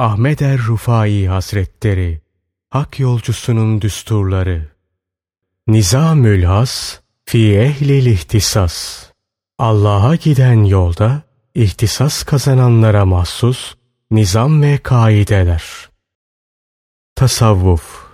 Ahmet er Rufai Hazretleri Hak yolcusunun düsturları Nizamül Has fi ehlil ihtisas Allah'a giden yolda ihtisas kazananlara mahsus nizam ve kaideler. Tasavvuf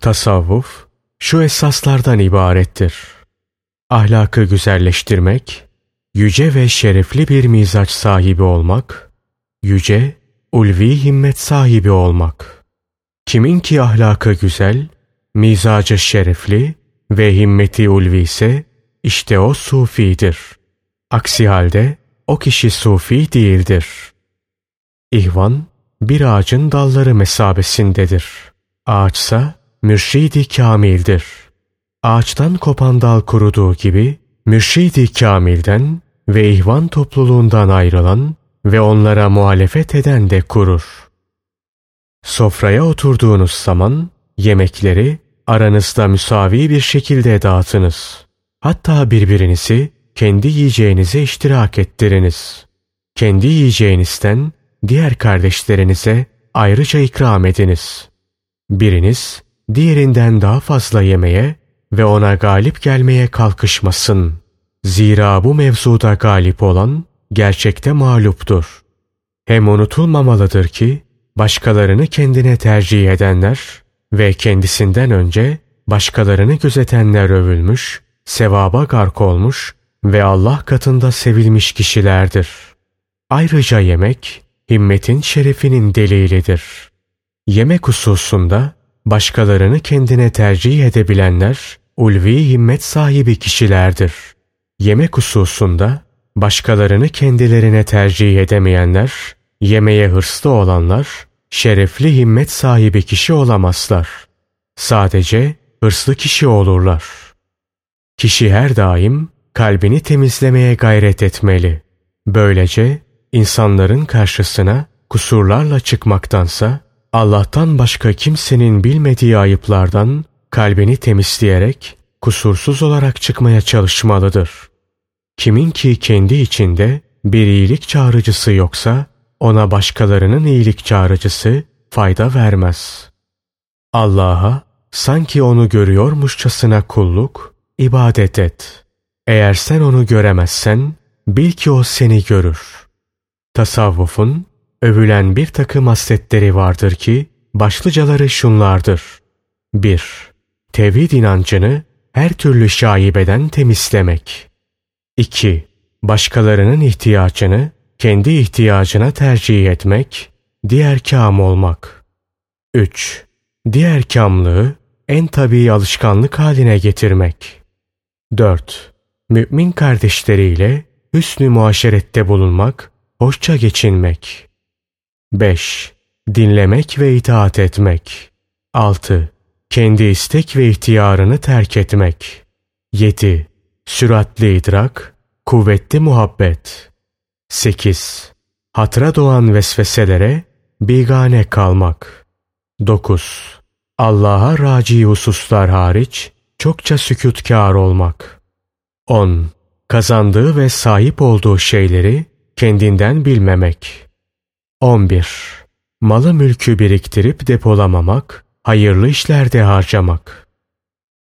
Tasavvuf şu esaslardan ibarettir. Ahlakı güzelleştirmek, yüce ve şerefli bir mizaç sahibi olmak, yüce, ulvi himmet sahibi olmak. Kimin ki ahlakı güzel, mizacı şerefli ve himmeti ulvi ise işte o sufidir. Aksi halde o kişi sufi değildir. İhvan bir ağacın dalları mesabesindedir. Ağaçsa mürşidi kamildir. Ağaçtan kopan dal kuruduğu gibi mürşidi kamilden ve ihvan topluluğundan ayrılan ve onlara muhalefet eden de kurur. Sofraya oturduğunuz zaman yemekleri aranızda müsavi bir şekilde dağıtınız. Hatta birbirinizi kendi yiyeceğinize iştirak ettiriniz. Kendi yiyeceğinizden diğer kardeşlerinize ayrıca ikram ediniz. Biriniz diğerinden daha fazla yemeye ve ona galip gelmeye kalkışmasın. Zira bu mevzuda galip olan gerçekte mağluptur. Hem unutulmamalıdır ki başkalarını kendine tercih edenler ve kendisinden önce başkalarını gözetenler övülmüş, sevaba gark olmuş ve Allah katında sevilmiş kişilerdir. Ayrıca yemek, himmetin şerefinin delilidir. Yemek hususunda başkalarını kendine tercih edebilenler, ulvi himmet sahibi kişilerdir. Yemek hususunda başkalarını kendilerine tercih edemeyenler, yemeye hırslı olanlar, şerefli himmet sahibi kişi olamazlar. Sadece hırslı kişi olurlar. Kişi her daim kalbini temizlemeye gayret etmeli. Böylece insanların karşısına kusurlarla çıkmaktansa Allah'tan başka kimsenin bilmediği ayıplardan kalbini temizleyerek kusursuz olarak çıkmaya çalışmalıdır. Kimin ki kendi içinde bir iyilik çağrıcısı yoksa ona başkalarının iyilik çağrıcısı fayda vermez. Allah'a sanki onu görüyormuşçasına kulluk, ibadet et. Eğer sen onu göremezsen bil ki o seni görür. Tasavvufun övülen bir takım hasletleri vardır ki başlıcaları şunlardır. 1. Tevhid inancını her türlü şaibeden temizlemek. 2. Başkalarının ihtiyacını kendi ihtiyacına tercih etmek, diğer kam olmak. 3. Diğer kamlığı en tabii alışkanlık haline getirmek. 4. Mümin kardeşleriyle hüsnü muaşerette bulunmak, hoşça geçinmek. 5. Dinlemek ve itaat etmek. 6. Kendi istek ve ihtiyarını terk etmek. 7. Süratli idrak, kuvvetli muhabbet. 8. Hatıra doğan vesveselere bigane kalmak. 9. Allah'a raci hususlar hariç çokça sükutkar olmak. 10. Kazandığı ve sahip olduğu şeyleri kendinden bilmemek. 11. Malı mülkü biriktirip depolamamak, hayırlı işlerde harcamak.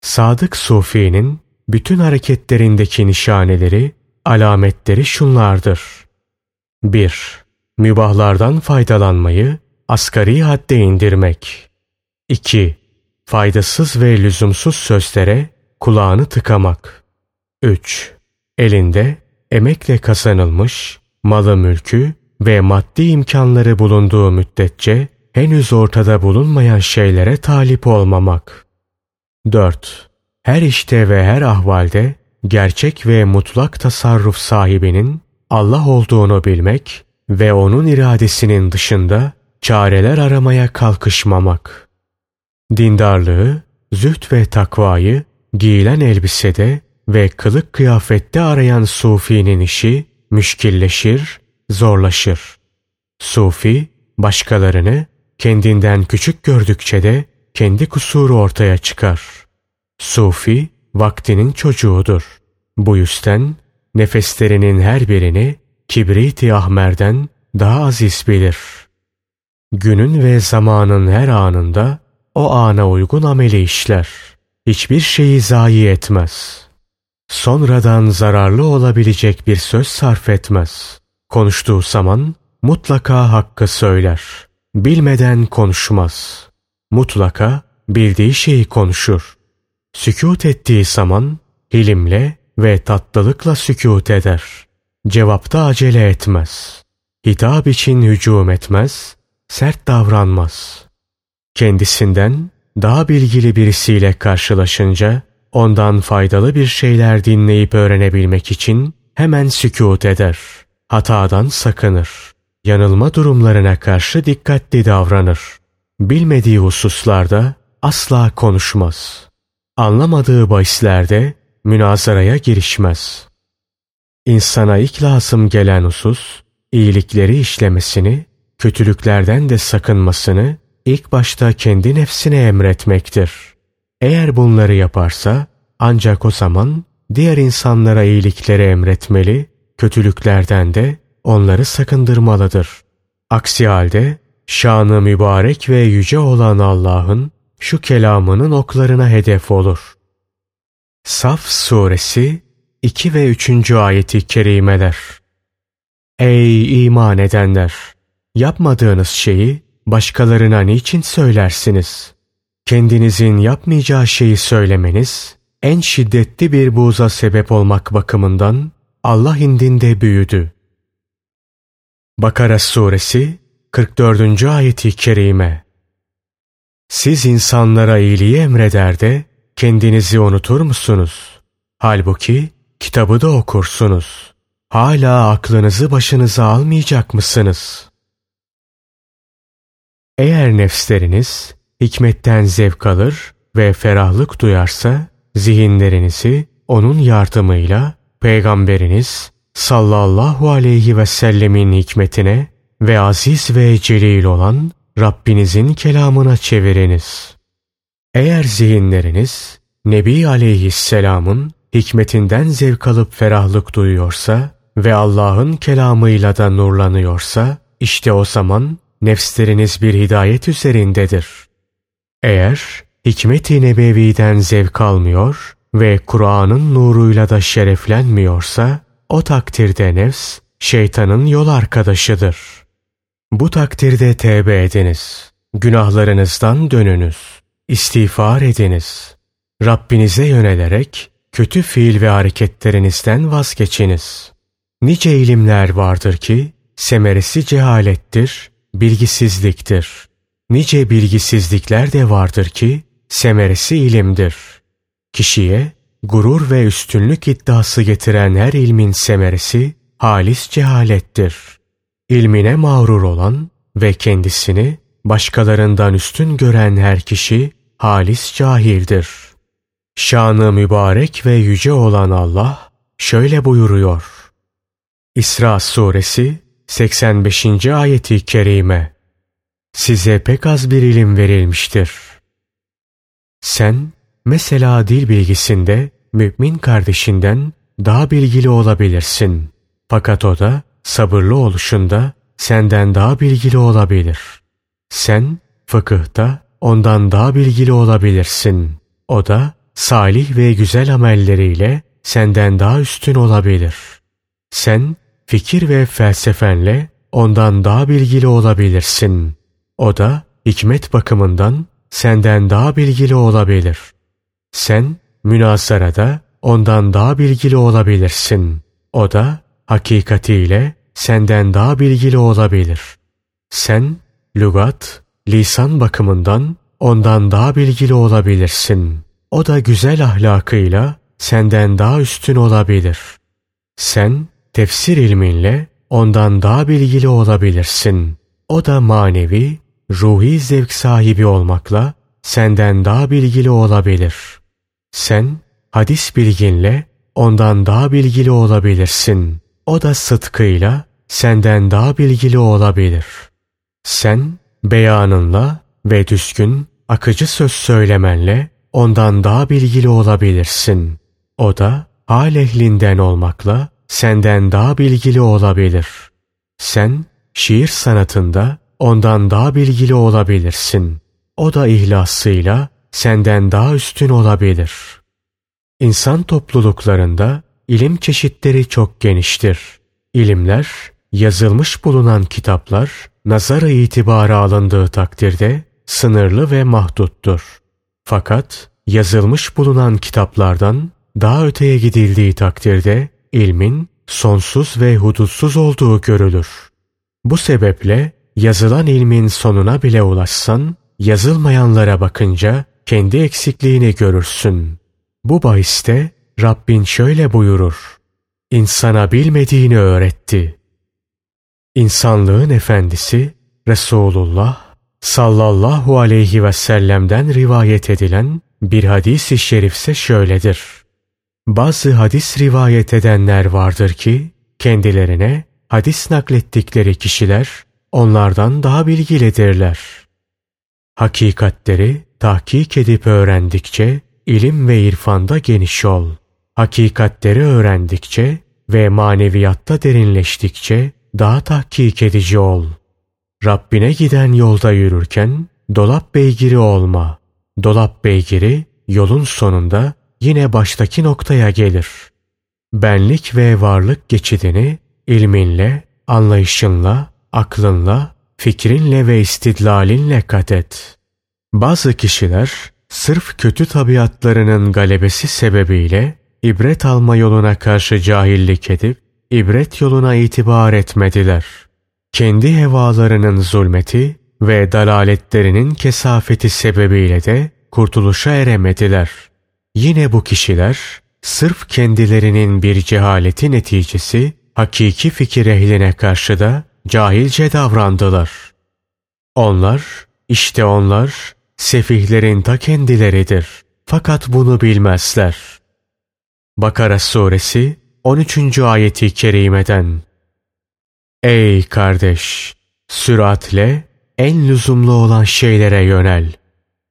Sadık Sufi'nin bütün hareketlerindeki nişaneleri, alametleri şunlardır. 1. Mübahlardan faydalanmayı asgari hadde indirmek. 2. Faydasız ve lüzumsuz sözlere kulağını tıkamak. 3. Elinde emekle kazanılmış malı mülkü ve maddi imkanları bulunduğu müddetçe henüz ortada bulunmayan şeylere talip olmamak. 4. Her işte ve her ahvalde gerçek ve mutlak tasarruf sahibinin Allah olduğunu bilmek ve onun iradesinin dışında çareler aramaya kalkışmamak. Dindarlığı, züht ve takvayı giyilen elbisede ve kılık kıyafette arayan sufinin işi müşkilleşir, zorlaşır. Sufi, başkalarını kendinden küçük gördükçe de kendi kusuru ortaya çıkar. Sufi, vaktinin çocuğudur. Bu yüzden nefeslerinin her birini kibrit-i ahmerden daha aziz bilir. Günün ve zamanın her anında o ana uygun ameli işler. Hiçbir şeyi zayi etmez. Sonradan zararlı olabilecek bir söz sarf etmez. Konuştuğu zaman mutlaka hakkı söyler. Bilmeden konuşmaz. Mutlaka bildiği şeyi konuşur. Sükut ettiği zaman hilimle ve tatlılıkla sükut eder. Cevapta acele etmez. Hitap için hücum etmez, sert davranmaz. Kendisinden daha bilgili birisiyle karşılaşınca ondan faydalı bir şeyler dinleyip öğrenebilmek için hemen sükut eder. Hatadan sakınır. Yanılma durumlarına karşı dikkatli davranır. Bilmediği hususlarda asla konuşmaz. Anlamadığı bahislerde münazaraya girişmez. İnsana ilk lazım gelen husus, iyilikleri işlemesini, kötülüklerden de sakınmasını ilk başta kendi nefsine emretmektir. Eğer bunları yaparsa ancak o zaman diğer insanlara iyilikleri emretmeli, kötülüklerden de onları sakındırmalıdır. Aksi halde şanı mübarek ve yüce olan Allah'ın şu kelamının oklarına hedef olur. Saf suresi 2 ve 3. ayeti kerimeler. Ey iman edenler! Yapmadığınız şeyi başkalarına niçin söylersiniz? Kendinizin yapmayacağı şeyi söylemeniz en şiddetli bir buğza sebep olmak bakımından Allah indinde büyüdü. Bakara suresi 44. ayeti kerime Siz insanlara iyiliği emreder de kendinizi unutur musunuz? Halbuki kitabı da okursunuz. Hala aklınızı başınıza almayacak mısınız? Eğer nefsleriniz hikmetten zevk alır ve ferahlık duyarsa zihinlerinizi onun yardımıyla Peygamberiniz sallallahu aleyhi ve sellemin hikmetine ve aziz ve celil olan Rabbinizin kelamına çeviriniz. Eğer zihinleriniz Nebi aleyhisselamın hikmetinden zevk alıp ferahlık duyuyorsa ve Allah'ın kelamıyla da nurlanıyorsa işte o zaman nefsleriniz bir hidayet üzerindedir. Eğer hikmet-i nebeviden zevk almıyor ve Kur'an'ın nuruyla da şereflenmiyorsa o takdirde nefs şeytanın yol arkadaşıdır. Bu takdirde tevbe ediniz. Günahlarınızdan dönünüz. İstiğfar ediniz. Rabbinize yönelerek kötü fiil ve hareketlerinizden vazgeçiniz. Nice ilimler vardır ki semeresi cehalettir, bilgisizliktir. Nice bilgisizlikler de vardır ki semeresi ilimdir. Kişiye gurur ve üstünlük iddiası getiren her ilmin semeresi halis cehalettir. İlmine mağrur olan ve kendisini başkalarından üstün gören her kişi halis cahildir. Şanı mübarek ve yüce olan Allah şöyle buyuruyor. İsra suresi 85. ayeti kerime Size pek az bir ilim verilmiştir. Sen mesela dil bilgisinde mümin kardeşinden daha bilgili olabilirsin. Fakat o da sabırlı oluşunda senden daha bilgili olabilir. Sen fıkıhta ondan daha bilgili olabilirsin. O da salih ve güzel amelleriyle senden daha üstün olabilir. Sen fikir ve felsefenle ondan daha bilgili olabilirsin. O da hikmet bakımından senden daha bilgili olabilir. Sen münazarada ondan daha bilgili olabilirsin. O da hakikatiyle senden daha bilgili olabilir. Sen lügat, lisan bakımından ondan daha bilgili olabilirsin. O da güzel ahlakıyla senden daha üstün olabilir. Sen tefsir ilminle ondan daha bilgili olabilirsin. O da manevi, ruhi zevk sahibi olmakla senden daha bilgili olabilir. Sen hadis bilginle ondan daha bilgili olabilirsin. O da sıtkıyla senden daha bilgili olabilir. Sen beyanınla ve düzgün, akıcı söz söylemenle ondan daha bilgili olabilirsin. O da hal ehlinden olmakla senden daha bilgili olabilir. Sen şiir sanatında ondan daha bilgili olabilirsin. O da ihlasıyla senden daha üstün olabilir. İnsan topluluklarında ilim çeşitleri çok geniştir. İlimler, yazılmış bulunan kitaplar, nazara itibara alındığı takdirde sınırlı ve mahduttur. Fakat yazılmış bulunan kitaplardan daha öteye gidildiği takdirde ilmin sonsuz ve hudutsuz olduğu görülür. Bu sebeple yazılan ilmin sonuna bile ulaşsan, yazılmayanlara bakınca kendi eksikliğini görürsün. Bu bahiste Rabbin şöyle buyurur. İnsana bilmediğini öğretti. İnsanlığın efendisi Resulullah sallallahu aleyhi ve sellem'den rivayet edilen bir hadis-i şerifse şöyledir. Bazı hadis rivayet edenler vardır ki kendilerine hadis naklettikleri kişiler onlardan daha bilgilidirler. Hakikatleri tahkik edip öğrendikçe ilim ve irfanda geniş ol. Hakikatleri öğrendikçe ve maneviyatta derinleştikçe daha tahkik edici ol. Rabbine giden yolda yürürken dolap beygiri olma. Dolap beygiri yolun sonunda yine baştaki noktaya gelir. Benlik ve varlık geçidini ilminle, anlayışınla, aklınla, fikrinle ve istidlalinle kat et. Bazı kişiler sırf kötü tabiatlarının galebesi sebebiyle ibret alma yoluna karşı cahillik edip ibret yoluna itibar etmediler. Kendi hevalarının zulmeti ve dalaletlerinin kesafeti sebebiyle de kurtuluşa eremediler. Yine bu kişiler sırf kendilerinin bir cehaleti neticesi hakiki fikir ehline karşı da cahilce davrandılar. Onlar, işte onlar sefihlerin ta kendileridir. Fakat bunu bilmezler. Bakara suresi 13. ayeti kerimeden Ey kardeş! Süratle en lüzumlu olan şeylere yönel.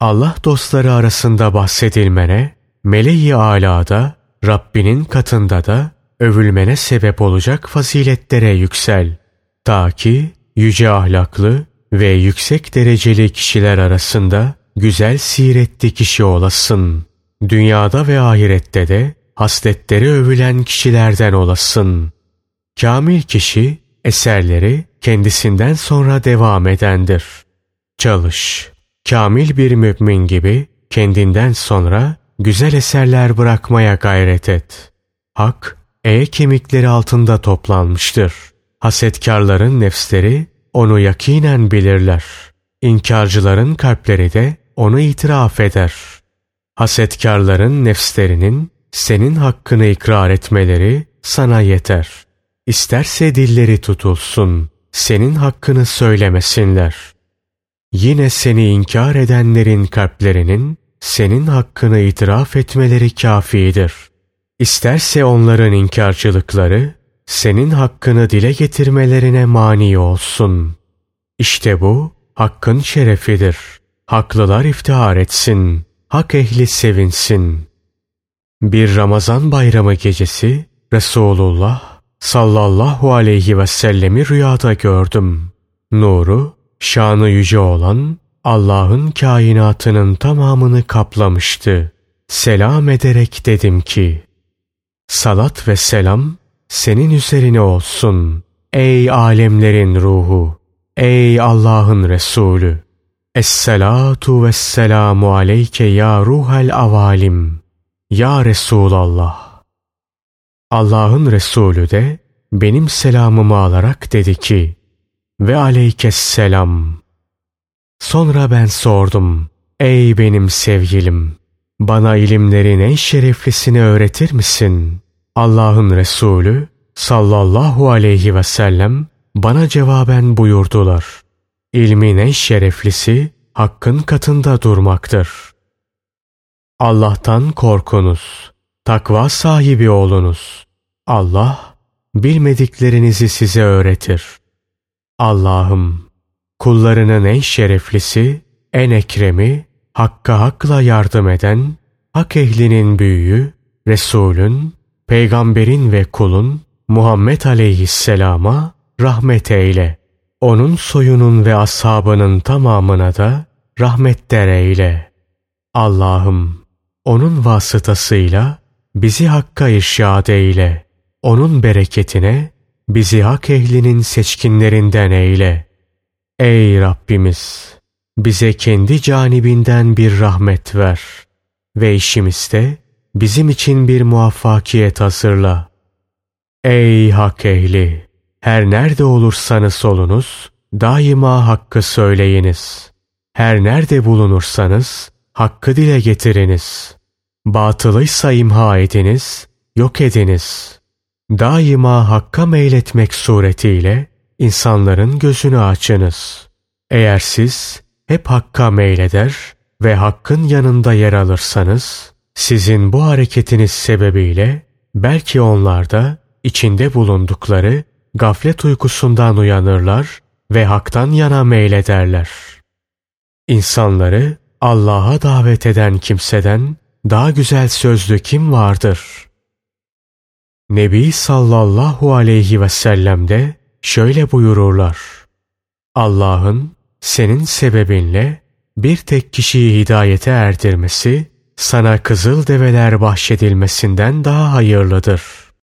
Allah dostları arasında bahsedilmene, meleği alada, Rabbinin katında da övülmene sebep olacak faziletlere yüksel. Ta ki yüce ahlaklı ve yüksek dereceli kişiler arasında güzel siretli kişi olasın. Dünyada ve ahirette de hasletleri övülen kişilerden olasın. Kamil kişi eserleri kendisinden sonra devam edendir. Çalış. Kamil bir mümin gibi kendinden sonra güzel eserler bırakmaya gayret et. Hak, e kemikleri altında toplanmıştır. Hasetkarların nefsleri onu yakinen bilirler. İnkarcıların kalpleri de onu itiraf eder. Hasetkarların nefslerinin senin hakkını ikrar etmeleri sana yeter. İsterse dilleri tutulsun, senin hakkını söylemesinler. Yine seni inkar edenlerin kalplerinin senin hakkını itiraf etmeleri kafidir. İsterse onların inkarcılıkları senin hakkını dile getirmelerine mani olsun. İşte bu hakkın şerefidir. Haklılar iftihar etsin, hak ehli sevinsin. Bir Ramazan bayramı gecesi Resulullah sallallahu aleyhi ve sellemi rüyada gördüm. Nuru, şanı yüce olan Allah'ın kainatının tamamını kaplamıştı. Selam ederek dedim ki, Salat ve selam senin üzerine olsun. Ey alemlerin ruhu, ey Allah'ın Resulü. Esselatu vesselamu aleyke ya ruhel avalim. Ya Resulallah. Allah'ın Resulü de benim selamımı alarak dedi ki ve aleykesselam. Sonra ben sordum. Ey benim sevgilim! Bana ilimlerin en şereflisini öğretir misin? Allah'ın Resulü sallallahu aleyhi ve sellem bana cevaben buyurdular. İlmin en şereflisi hakkın katında durmaktır. Allah'tan korkunuz, takva sahibi olunuz. Allah bilmediklerinizi size öğretir. Allah'ım kullarının en şereflisi, en ekremi, hakka hakla yardım eden, hak ehlinin büyüğü, Resulün, peygamberin ve kulun Muhammed aleyhisselama rahmet eyle. onun soyunun ve ashabının tamamına da rahmetler eyle. Allah'ım onun vasıtasıyla bizi hakka irşad eyle. Onun bereketine bizi hak ehlinin seçkinlerinden eyle. Ey Rabbimiz! Bize kendi canibinden bir rahmet ver ve işimizde bizim için bir muvaffakiyet hazırla. Ey hak ehli! Her nerede olursanız olunuz, daima hakkı söyleyiniz. Her nerede bulunursanız, hakkı dile getiriniz. Batılıysa imha ediniz, yok ediniz. Daima hakka meyletmek suretiyle insanların gözünü açınız. Eğer siz hep hakka meyleder ve hakkın yanında yer alırsanız, sizin bu hareketiniz sebebiyle belki onlar da içinde bulundukları gaflet uykusundan uyanırlar ve haktan yana meylederler. İnsanları Allah'a davet eden kimseden daha güzel sözlü kim vardır? Nebi sallallahu aleyhi ve sellem de şöyle buyururlar. Allah'ın senin sebebinle bir tek kişiyi hidayete erdirmesi sana kızıl develer bahşedilmesinden daha hayırlıdır.''